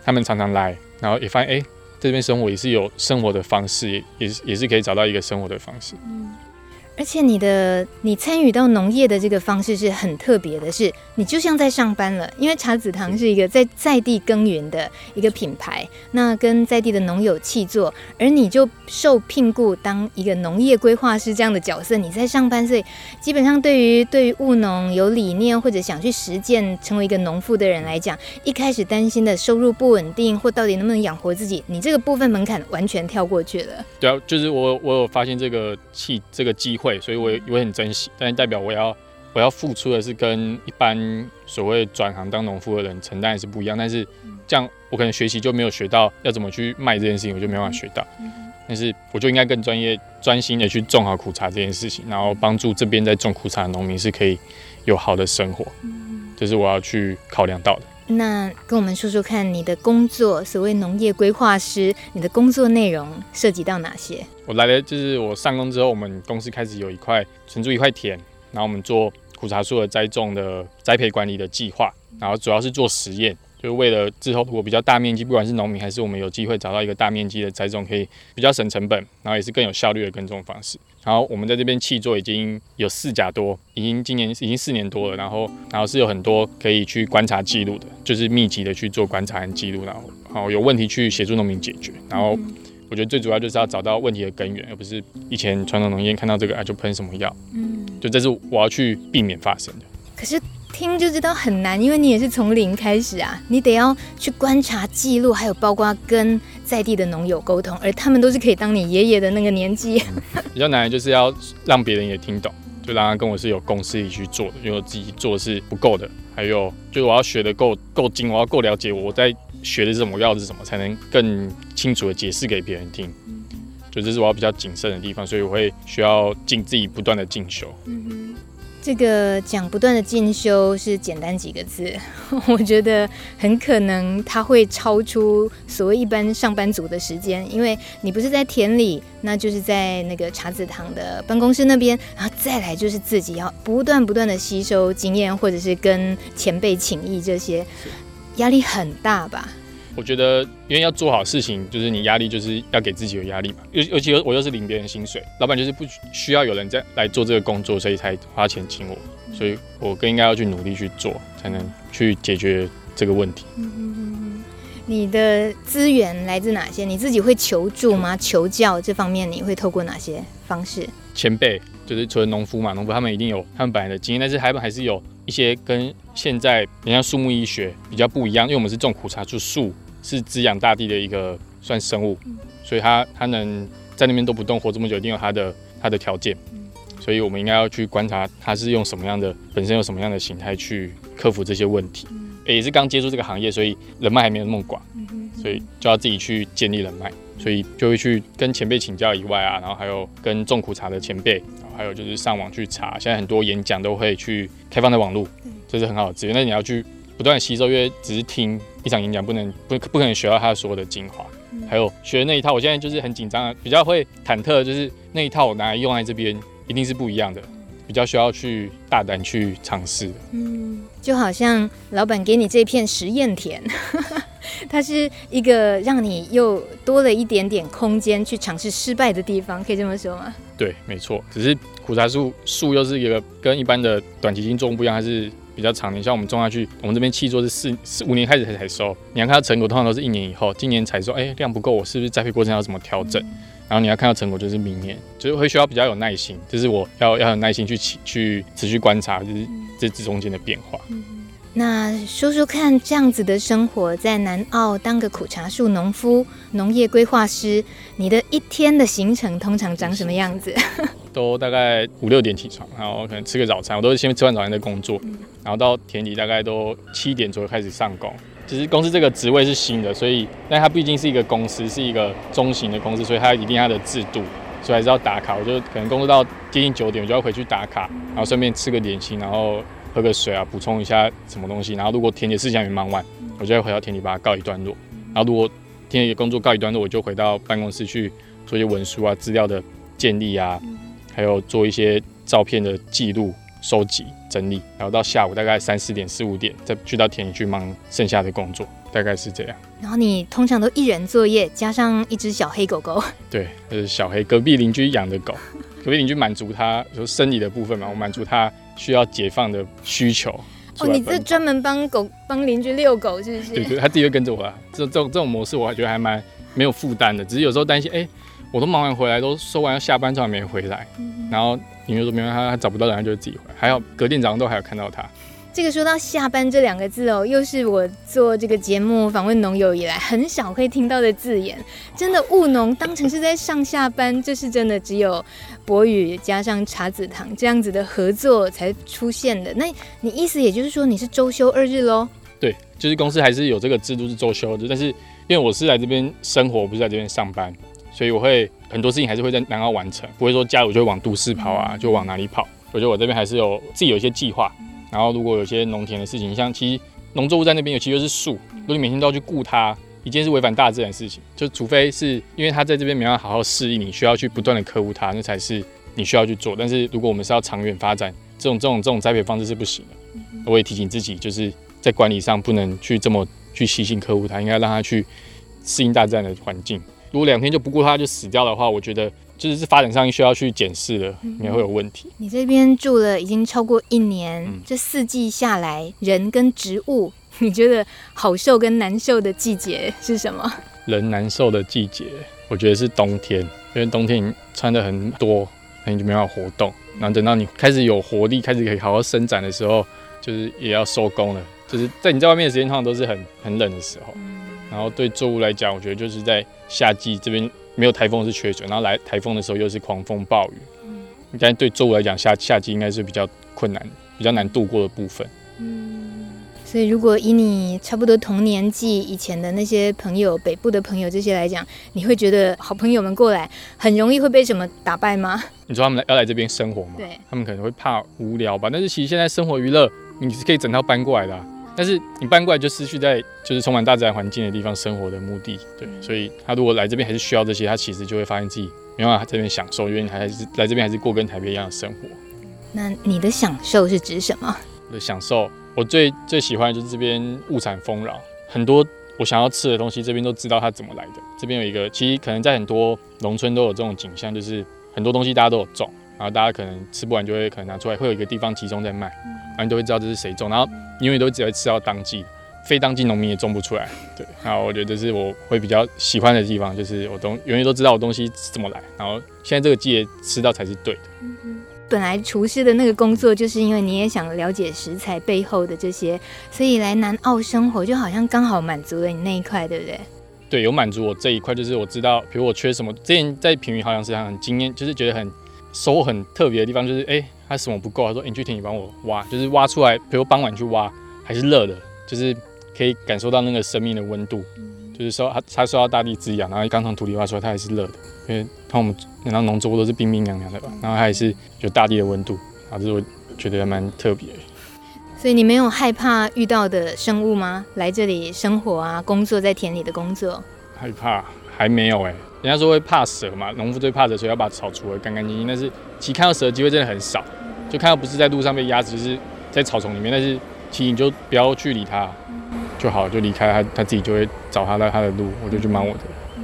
他们常常来，然后也发现哎，在这边生活也是有生活的方式，也也是也是可以找到一个生活的方式。而且你的你参与到农业的这个方式是很特别的，是你就像在上班了，因为茶子堂是一个在在地耕耘的一个品牌，那跟在地的农友契作，而你就受聘雇当一个农业规划师这样的角色，你在上班，所以基本上对于对于务农有理念或者想去实践成为一个农妇的人来讲，一开始担心的收入不稳定或到底能不能养活自己，你这个部分门槛完全跳过去了。对啊，就是我我有发现这个契这个机会。所以我也我也很珍惜，但是代表我要我要付出的是跟一般所谓转行当农夫的人承担的是不一样。但是这样我可能学习就没有学到要怎么去卖这件事情，我就没办法学到。但是我就应该更专业、专心的去种好苦茶这件事情，然后帮助这边在种苦茶的农民是可以有好的生活，这是我要去考量到的。那跟我们说说看，你的工作，所谓农业规划师，你的工作内容涉及到哪些？我来的就是我上工之后，我们公司开始有一块存租一块田，然后我们做苦茶树的栽种的栽培管理的计划，然后主要是做实验。就是为了之后如果比较大面积，不管是农民还是我们有机会找到一个大面积的栽种，可以比较省成本，然后也是更有效率的耕种方式。然后我们在这边气作已经有四甲多，已经今年已经四年多了。然后然后是有很多可以去观察记录的，就是密集的去做观察和记录，然后好有问题去协助农民解决。然后我觉得最主要就是要找到问题的根源，而不是以前传统农业看到这个啊就喷什么药。嗯，就这是我要去避免发生的。可是。听就知道很难，因为你也是从零开始啊，你得要去观察记录，还有包括跟在地的农友沟通，而他们都是可以当你爷爷的那个年纪。比较难的就是要让别人也听懂，就让他跟我是有共识一起去做的，因为我自己做的是不够的。还有就是我要学的够够精，我要够了解我在学的是什么，我要的是什么，才能更清楚的解释给别人听。就这是我要比较谨慎的地方，所以我会需要尽自己不断的进修。这个讲不断的进修是简单几个字，我觉得很可能它会超出所谓一般上班族的时间，因为你不是在田里，那就是在那个茶子堂的办公室那边，然后再来就是自己要不断不断的吸收经验，或者是跟前辈请益，这些压力很大吧。我觉得，因为要做好事情，就是你压力就是要给自己有压力嘛。尤尤其我又是领别人薪水，老板就是不需要有人在来做这个工作，所以才花钱请我。所以我更应该要去努力去做，才能去解决这个问题。嗯嗯嗯。你的资源来自哪些？你自己会求助吗？求教这方面你会透过哪些方式？前辈就是除了农夫嘛，农夫他们一定有他们本来的经验，但是他们还是有。一些跟现在人家树木医学比较不一样，因为我们是种苦茶，树树是滋养大地的一个算生物，所以它它能在那边都不动活这么久，一定有它的它的条件，所以我们应该要去观察它是用什么样的本身有什么样的形态去克服这些问题。也是刚接触这个行业，所以人脉还没有那么广，所以就要自己去建立人脉，所以就会去跟前辈请教以外啊，然后还有跟种苦茶的前辈。还有就是上网去查，现在很多演讲都会去开放的网络，这是很好的资源。那你要去不断吸收，因为只是听一场演讲，不能不不可能学到他所有的精华。还有学的那一套，我现在就是很紧张，比较会忐忑，就是那一套我拿来用在这边，一定是不一样的，比较需要去大胆去尝试。嗯，就好像老板给你这片实验田，它是一个让你又多了一点点空间去尝试失败的地方，可以这么说吗？对，没错。只是苦茶树树又是一个跟一般的短期性作物不一样，它是比较长你。像我们种下去，我们这边气作是四四五年开始才采收，你要看到成果，通常都是一年以后。今年采收，哎，量不够，我是不是栽培过程要怎么调整？嗯然后你要看到成果，就是明年，就是会需要比较有耐心，就是我要要有耐心去去持续观察，就是这这中间的变化。嗯、那说说看，这样子的生活在南澳当个苦茶树农夫、农业规划师，你的一天的行程通常长什么样子？都大概五六点起床，然后可能吃个早餐，我都是先吃完早餐再工作，然后到田里大概都七点左右开始上工。其实公司这个职位是新的，所以，但它毕竟是一个公司，是一个中型的公司，所以它一定它的制度，所以还是要打卡。我就可能工作到接近九点，我就要回去打卡，然后顺便吃个点心，然后喝个水啊，补充一下什么东西。然后如果田里事情还没忙完，我就会回到田里把它告一段落。然后如果田里的工作告一段落，我就回到办公室去做一些文书啊、资料的建立啊，还有做一些照片的记录。收集整理，然后到下午大概三四点四五点，再去到田里去忙剩下的工作，大概是这样。然后你通常都一人作业，加上一只小黑狗狗。对，就是小黑，隔壁邻居养的狗，隔壁邻居满足他就生理的部分嘛，我满足他需要解放的需求。哦，你这专门帮狗帮邻居遛狗是不是？对对，他自己会跟着我啊。这这种这种模式，我还觉得还蛮没有负担的，只是有时候担心，哎。我都忙完回来，都收完要下班，都还没回来。嗯、然后你就说没办法他找不到人，他就自己回来。还好隔天早上都还有看到他。这个说到下班这两个字哦，又是我做这个节目访问农友以来很少会听到的字眼。真的务农当成是在上下班，这是真的只有博宇加上茶子堂这样子的合作才出现的。那你意思也就是说你是周休二日喽？对，就是公司还是有这个制度是周休日，但是因为我是来这边生活，不是在这边上班。所以我会很多事情还是会在南澳完成，不会说家我就会往都市跑啊，就往哪里跑。我觉得我这边还是有自己有一些计划。然后如果有些农田的事情，像其实农作物在那边，尤其就是树，如果你每天都要去顾它，一件是违反大自然的事情。就除非是因为它在这边没办法好好适应，你需要去不断的呵护它，那才是你需要去做。但是如果我们是要长远发展，这种这种这种栽培方式是不行的。我也提醒自己，就是在管理上不能去这么去细心呵护它，应该让它去适应大自然的环境。如果两天就不顾它就死掉的话，我觉得就是发展上需要去检视的，应该会有问题。你这边住了已经超过一年，嗯、这四季下来，人跟植物，你觉得好受跟难受的季节是什么？人难受的季节，我觉得是冬天，因为冬天你穿的很多，那你就没办法活动。然后等到你开始有活力，开始可以好好伸展的时候，就是也要收工了。就是在你在外面的时间，通常都是很很冷的时候。然后对作物来讲，我觉得就是在夏季这边没有台风是缺水，然后来台风的时候又是狂风暴雨。嗯，但对作物来讲，夏夏季应该是比较困难、比较难度过的部分。嗯，所以如果以你差不多同年纪以前的那些朋友、北部的朋友这些来讲，你会觉得好朋友们过来很容易会被什么打败吗？你说他们来要来这边生活吗？对，他们可能会怕无聊吧。但是其实现在生活娱乐你是可以整套搬过来的啊。但是你搬过来就失去在就是充满大自然环境的地方生活的目的，对，所以他如果来这边还是需要这些，他其实就会发现自己没办法在这边享受，因为你还是来这边还是过跟台北一样的生活。那你的享受是指什么？我的享受，我最最喜欢的就是这边物产丰饶，很多我想要吃的东西这边都知道它怎么来的。这边有一个，其实可能在很多农村都有这种景象，就是很多东西大家都有种。然后大家可能吃不完，就会可能拿出来，会有一个地方集中在卖，然后你都会知道这是谁种。然后因为都只会吃到当季，非当季农民也种不出来。对，然后我觉得这是我会比较喜欢的地方，就是我东永远都知道我东西是怎么来。然后现在这个季节吃到才是对的。本来厨师的那个工作，就是因为你也想了解食材背后的这些，所以来南澳生活，就好像刚好满足了你那一块，对不对？对，有满足我这一块，就是我知道，比如我缺什么。之前在平鱼好像是很惊艳，就是觉得很。收很特别的地方就是，哎、欸，他什么不够？他说，欸、你去田里帮我挖，就是挖出来，比如傍晚去挖，还是热的，就是可以感受到那个生命的温度，就是说它它受到大地滋养，然后刚从土里挖出来，它还是热的，因为看我们然后农作物都是冰冰凉凉的吧，然后它还是有大地的温度，啊，这是我觉得还蛮特别。所以你没有害怕遇到的生物吗？来这里生活啊，工作在田里的工作，害怕还没有哎、欸。人家说会怕蛇嘛，农夫最怕蛇，所以要把草除得干干净净。但是其实看到蛇的机会真的很少，就看到不是在路上被压死，就是在草丛里面。但是其实你就不要去理它，就好，就离开它，它自己就会找它的它的路，我就去忙我的，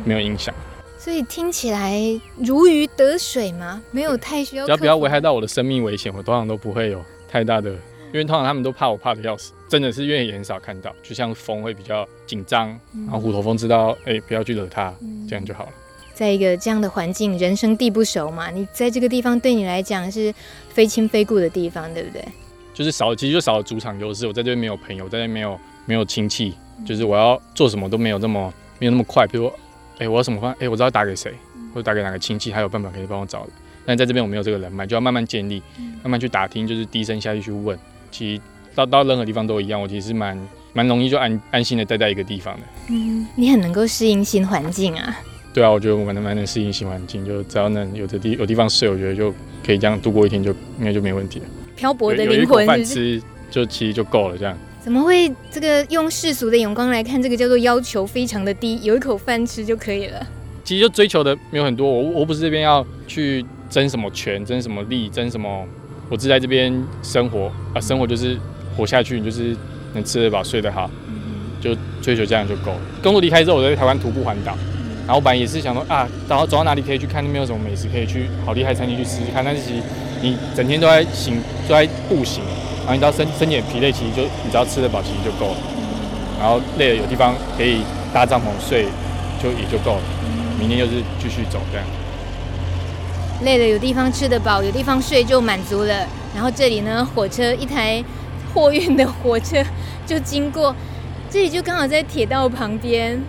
没有影响。所以听起来如鱼得水嘛，没有太需要。只要不要危害到我的生命危险，我通常都不会有太大的，因为通常他们都怕我怕的要死，真的是因为也很少看到。就像风会比较紧张，然后虎头蜂知道，哎、欸，不要去惹它，这样就好了。在一个这样的环境，人生地不熟嘛，你在这个地方对你来讲是非亲非故的地方，对不对？就是少，其实就少了主场优势。我在这边没有朋友，在这边没有没有亲戚，就是我要做什么都没有那么没有那么快。比如，哎、欸，我要什么方，哎、欸，我知道打给谁，或者打给哪个亲戚，他有办法可以帮我找的。但在这边我没有这个人脉，就要慢慢建立，慢慢去打听，就是低声下气去问。其实到到任何地方都一样，我其实是蛮蛮容易就安安心的待在一个地方的。嗯，你很能够适应新环境啊。对啊，我觉得我蛮能蛮能适应新环境，就只要能有的地有地方睡，我觉得就可以这样度过一天就，就应该就没问题了。漂泊的灵魂是不是？就其实就够了，这样。怎么会这个用世俗的眼光来看，这个叫做要求非常的低，有一口饭吃就可以了。其实就追求的没有很多，我我不是这边要去争什么权，争什么利，争什么，我只在这边生活啊，生活就是活下去，你就是能吃得饱，睡得好，就追求这样就够了。工作离开之后，我在台湾徒步环岛，然后我本来也是想说啊，然后走到哪里可以去看那边有什么美食可以去好厉害餐厅去吃吃看，但是其实你整天都在行，都在步行。然后你知道身身体疲累，其实就你只要吃得饱，其实就够了。然后累了有地方可以搭帐篷睡，就也就够了。明天又是继续走这样。累了有地方吃得饱，有地方睡就满足了。然后这里呢，火车一台货运的火车就经过，这里就刚好在铁道旁边。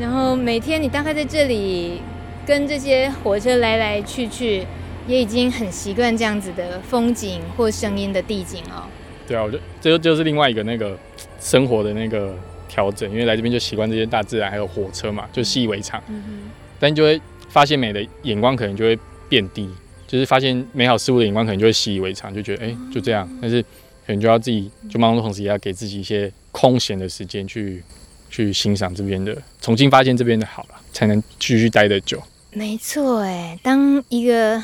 然后每天你大概在这里跟这些火车来来去去，也已经很习惯这样子的风景或声音的地景哦。对啊，我觉得这就就是另外一个那个生活的那个调整，因为来这边就习惯这些大自然，还有火车嘛，就习以为常。嗯哼。但就会发现美的眼光可能就会变低，就是发现美好事物的眼光可能就会习以为常，就觉得哎、欸、就这样。但是可能就要自己就忙碌的同时，也要给自己一些空闲的时间去去欣赏这边的，重新发现这边的好了，才能继续待得久。没错，哎，当一个。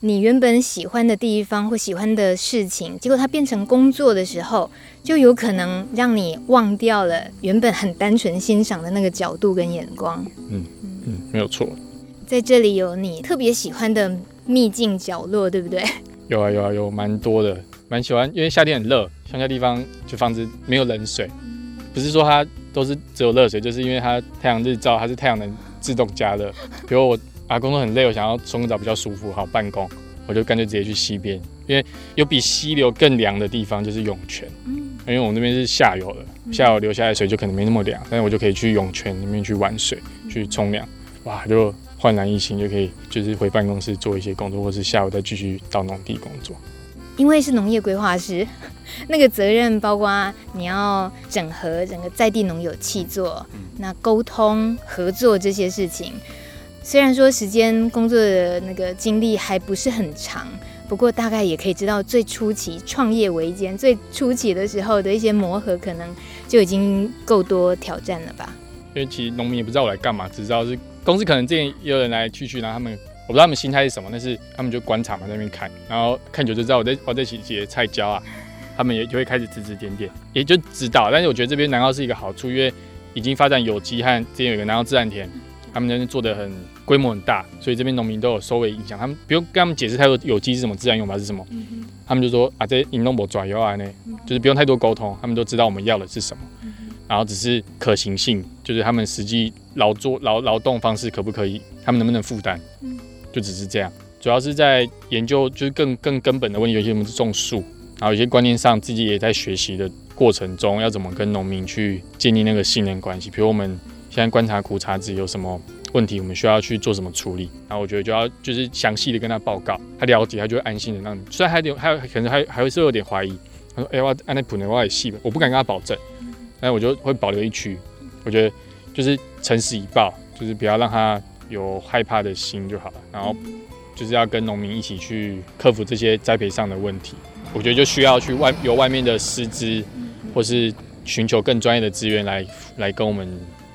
你原本喜欢的地方或喜欢的事情，结果它变成工作的时候，就有可能让你忘掉了原本很单纯欣赏的那个角度跟眼光。嗯嗯，没有错。在这里有你特别喜欢的秘境角落，对不对？有啊有啊有，蛮多的，蛮喜欢。因为夏天很热，乡下地方就房子没有冷水，不是说它都是只有热水，就是因为它太阳日照，它是太阳能自动加热。比如我。啊，工作很累，我想要冲个澡比较舒服，好办公，我就干脆直接去溪边，因为有比溪流更凉的地方就是涌泉。嗯，因为我们那边是下游的，下游流下来水就可能没那么凉，但是我就可以去涌泉里面去玩水，去冲凉，哇，就焕然一新，就可以就是回办公室做一些工作，或是下午再继续到农地工作。因为是农业规划师，那个责任包括你要整合整个在地农友气作，那沟通合作这些事情。虽然说时间工作的那个经历还不是很长，不过大概也可以知道最初期创业维艰，最初期的时候的一些磨合，可能就已经够多挑战了吧。因为其实农民也不知道我来干嘛，只知道是公司可能之前也有人来去去，然后他们我不知道他们心态是什么，但是他们就观察嘛，在那边看，然后看久就知道我在我在洗些菜椒啊，他们也就会开始指指点点，也就知道。但是我觉得这边南澳是一个好处，因为已经发展有机和之前有一个南澳自然田，他们那边做的很。规模很大，所以这边农民都有收尾影响。他们不用跟他们解释太多有机是什么，自然用法是什么，嗯、他们就说啊，这引农不转油啊呢，就是不用太多沟通，他们都知道我们要的是什么，嗯、然后只是可行性，就是他们实际劳作劳劳动方式可不可以，他们能不能负担，嗯、就只是这样。主要是在研究，就是更更根本的问题，有些我们是种树，然后有些观念上自己也在学习的过程中，要怎么跟农民去建立那个信任关系。比如我们现在观察苦茶籽有什么。问题我们需要去做什么处理？然后我觉得就要就是详细的跟他报告，他了解他就会安心的让你。虽然还有还有可能还还会是有点怀疑，他说：“哎、我按那普内我也细，我不敢跟他保证，但我就会保留一区。我觉得就是诚实以报，就是不要让他有害怕的心就好了。然后就是要跟农民一起去克服这些栽培上的问题。我觉得就需要去外由外面的师资，或是寻求更专业的资源来来跟我们。”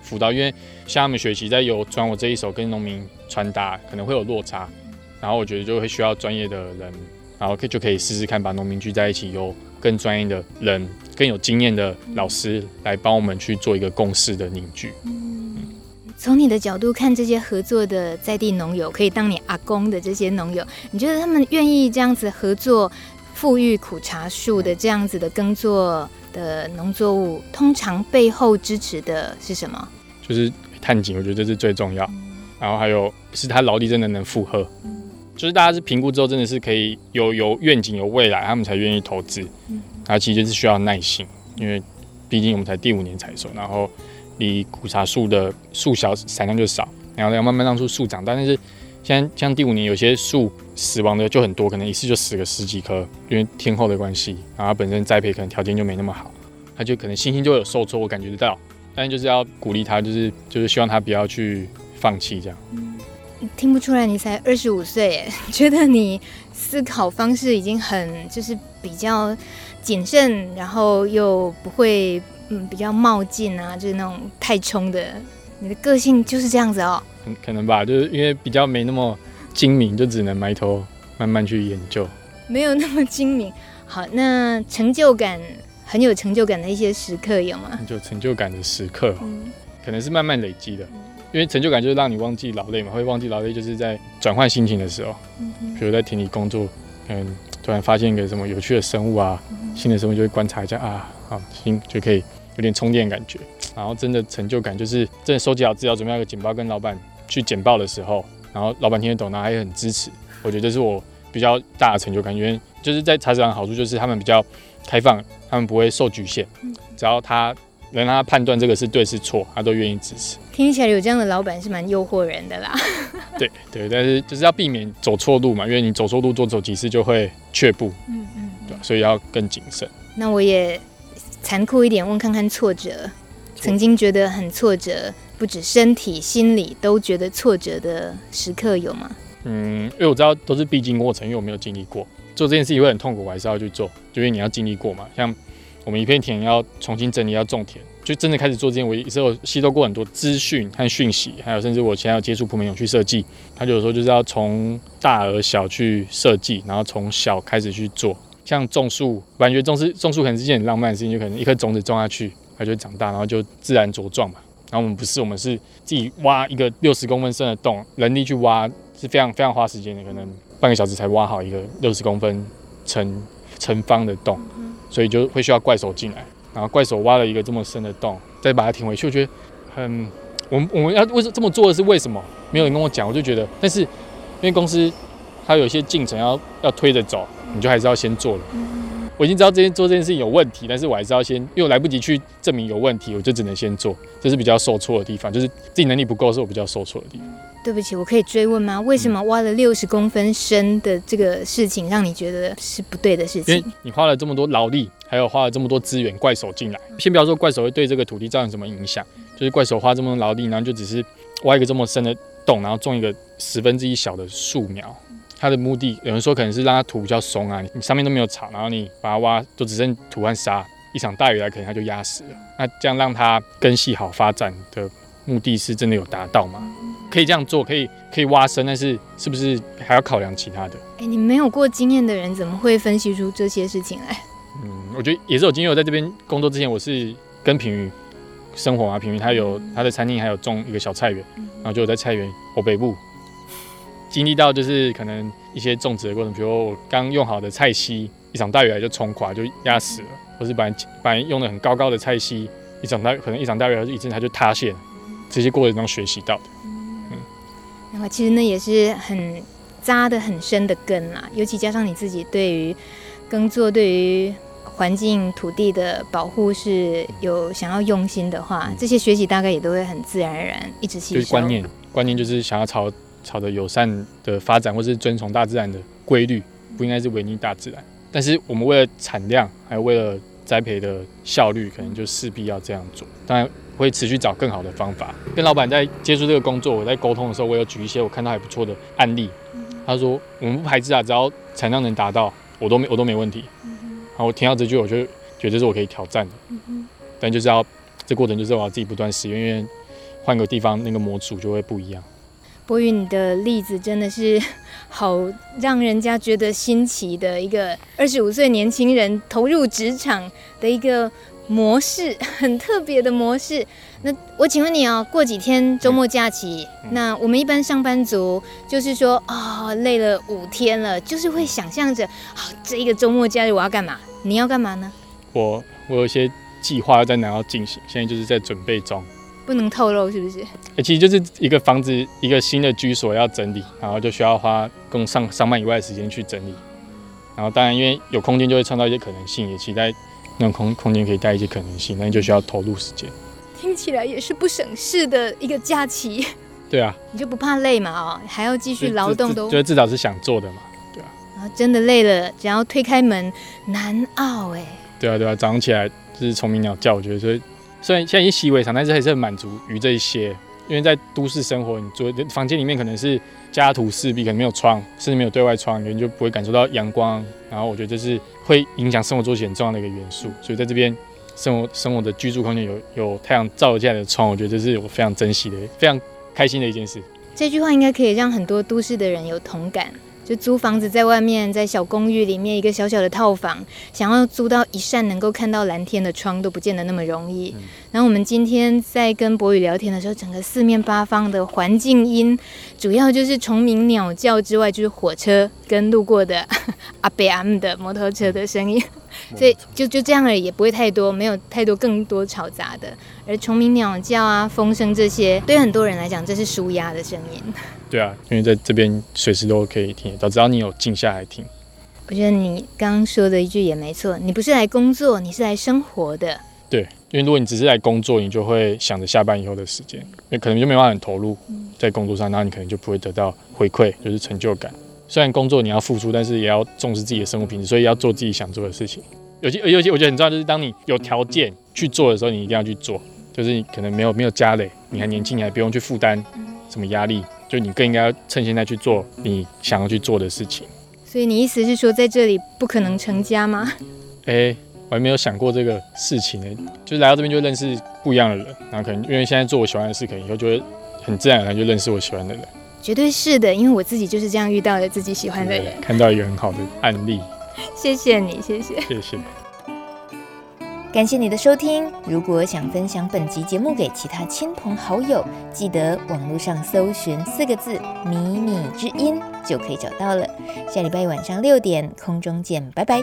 辅导，因为像他们学习在有传我这一手跟农民传达，可能会有落差，然后我觉得就会需要专业的人然后可就可以试试看把农民聚在一起，有更专业的人、更有经验的老师来帮我们去做一个共识的凝聚。从你的角度看，这些合作的在地农友，可以当你阿公的这些农友，你觉得他们愿意这样子合作，富裕苦茶树的这样子的耕作的农作物，通常背后支持的是什么？就是探景，我觉得这是最重要。然后还有是他劳力真的能负荷，就是大家是评估之后，真的是可以有有愿景、有未来，他们才愿意投资。然后其实就是需要耐心，因为毕竟我们才第五年采收，然后。离古茶树的树小产量就少，然后要慢慢让树树长大。但是现在像第五年，有些树死亡的就很多，可能一次就死个十几棵，因为天候的关系，然后本身栽培可能条件就没那么好，它就可能心情就有受挫，我感觉得到。但就是要鼓励他，就是就是希望他不要去放弃这样。嗯，听不出来你才二十五岁，觉得你思考方式已经很就是比较谨慎，然后又不会。嗯，比较冒进啊，就是那种太冲的。你的个性就是这样子哦。嗯，可能吧，就是因为比较没那么精明，就只能埋头慢慢去研究。没有那么精明。好，那成就感很有成就感的一些时刻有吗？有成就感的时刻，哦，嗯，可能是慢慢累积的。因为成就感就是让你忘记劳累嘛，会忘记劳累，就是在转换心情的时候，嗯，比如在田里工作，嗯，突然发现一个什么有趣的生物啊，嗯，新的生物就会观察一下啊。好，行就可以有点充电感觉，然后真的成就感就是真的收集好资料，准备一个简报跟老板去简报的时候，然后老板听得懂，然后还很支持，我觉得这是我比较大的成就感，因为就是在茶厂的好处就是他们比较开放，他们不会受局限，只要他能让他判断这个是对是错，他都愿意支持。听起来有这样的老板是蛮诱惑人的啦。对对，但是就是要避免走错路嘛，因为你走错路多走几次就会却步，嗯嗯，对，所以要更谨慎。那我也。残酷一点问看看挫折，曾经觉得很挫折，不止身体、心理都觉得挫折的时刻有吗？嗯，因为我知道都是必经过程，因为我没有经历过做这件事情会很痛苦，我还是要去做，就因为你要经历过嘛。像我们一片田要重新整理，要种田，就真的开始做这件，我也是有吸收过很多资讯和讯息，还有甚至我现在要接触普美永去设计，他就有时候就是要从大而小去设计，然后从小开始去做。像种树，感觉种树种树可能是一件很浪漫的事情，就可能一颗种子种下去，它就会长大，然后就自然茁壮嘛。然后我们不是，我们是自己挖一个六十公分深的洞，人力去挖是非常非常花时间的，可能半个小时才挖好一个六十公分乘乘方的洞，所以就会需要怪手进来，然后怪手挖了一个这么深的洞，再把它填回去。我觉得很，我们我们要为什这么做的是为什么？没有人跟我讲，我就觉得，但是因为公司它有一些进程要要推着走。你就还是要先做了。我已经知道这件做这件事情有问题，但是我还是要先，因为我来不及去证明有问题，我就只能先做。这是比较受挫的地方，就是自己能力不够，是我比较受挫的地方。对不起，我可以追问吗？为什么挖了六十公分深的这个事情，让你觉得是不对的事情？因为你花了这么多劳力，还有花了这么多资源，怪手进来。先不要说怪手会对这个土地造成什么影响，就是怪手花这么多劳力，然后就只是挖一个这么深的洞，然后种一个十分之一小的树苗。它的目的，有人说可能是让它土比较松啊，你上面都没有草，然后你把它挖，就只剩土和沙，一场大雨来，可能它就压死了。那这样让它根系好发展的目的是真的有达到吗？可以这样做，可以可以挖深，但是是不是还要考量其他的？哎、欸，你没有过经验的人怎么会分析出这些事情来？嗯，我觉得也是有经验。我在这边工作之前，我是跟平宇生活啊，平宇他有他的餐厅，还有种一个小菜园，然后就我在菜园我北部。经历到就是可能一些种植的过程，比如我刚用好的菜荤，一场大雨来就冲垮，就压死了；或是本来本来用的很高高的菜荤，一场大可能一场大雨来就一阵它就塌陷。这些过程中学习到的。嗯，然后其实那也是很扎的很深的根啦，尤其加上你自己对于耕作、对于环境土地的保护是有想要用心的话，这些学习大概也都会很自然而然一直吸收。就是观念，观念就是想要朝。朝着友善的发展，或是遵从大自然的规律，不应该是违逆大自然。但是我们为了产量，还有为了栽培的效率，可能就势必要这样做。当然会持续找更好的方法。跟老板在接触这个工作，我在沟通的时候，我有举一些我看到还不错的案例。他说：“我们不排斥啊，只要产量能达到，我都没我都没问题。”然后我听到这句，我就觉得这是我可以挑战的。但就是要这过程就是我要自己不断试验，因为换个地方那个模组就会不一样。柏宇，你的例子真的是 好让人家觉得新奇的一个二十五岁年轻人投入职场的一个模式，很特别的模式。那我请问你哦，过几天周末假期，嗯、那我们一般上班族就是说啊、哦，累了五天了，就是会想象着，好、哦，这一个周末假日我要干嘛？你要干嘛呢？我我有一些计划要在哪要进行，现在就是在准备中。不能透露是不是？欸，其实就是一个房子，一个新的居所要整理，然后就需要花更上上班以外的时间去整理。然后当然因为有空间就会创造一些可能性，也期待那种空空间可以带一些可能性，那你就需要投入时间。听起来也是不省事的一个假期。对啊，你就不怕累嘛？哦，还要继续劳动都，就至少是想做的嘛。对啊。然后真的累了，只要推开门，难熬哎。对啊对啊，早上起来就是虫鸣鸟叫，我觉得所以。虽然现在已经习以为常，但是还是很满足于这一些。因为在都市生活，你住房间里面可能是家徒四壁，可能没有窗，甚至没有对外窗，你就不会感受到阳光。然后我觉得这是会影响生活作息很重要的一个元素。所以在这边生活生活的居住空间有有太阳照进来的窗，我觉得这是我非常珍惜的、非常开心的一件事。这句话应该可以让很多都市的人有同感。就租房子在外面，在小公寓里面一个小小的套房，想要租到一扇能够看到蓝天的窗都不见得那么容易。嗯、然后我们今天在跟博宇聊天的时候，整个四面八方的环境音，主要就是虫鸣鸟叫之外，就是火车跟路过的 阿贝阿姆的摩托车的声音。所以就就这样而已，也不会太多，没有太多更多嘈杂的。而虫鸣鸟叫啊，风声这些，对很多人来讲，这是舒压的声音。对啊，因为在这边随时都可以听得到，只要你有静下来听。我觉得你刚刚说的一句也没错，你不是来工作，你是来生活的。对，因为如果你只是来工作，你就会想着下班以后的时间，那可能就没办法很投入在工作上，然后你可能就不会得到回馈，就是成就感。虽然工作你要付出，但是也要重视自己的生活品质，所以要做自己想做的事情。尤其尤其我觉得很重要，就是当你有条件去做的时候，你一定要去做。就是你可能没有没有家累，你还年轻，你还不用去负担什么压力，就你更应该要趁现在去做你想要去做的事情。所以你意思是说，在这里不可能成家吗？哎、欸，我还没有想过这个事情呢。就是来到这边就认识不一样的人，然后可能因为现在做我喜欢的事，可能以后就会很自然而然就认识我喜欢的人。绝对是的，因为我自己就是这样遇到了自己喜欢的人，看到一个很好的案例。谢谢你，谢谢，谢谢。感谢你的收听。如果想分享本集节目给其他亲朋好友，记得网络上搜寻四个字“米米之音”就可以找到了。下礼拜晚上六点空中见，拜拜。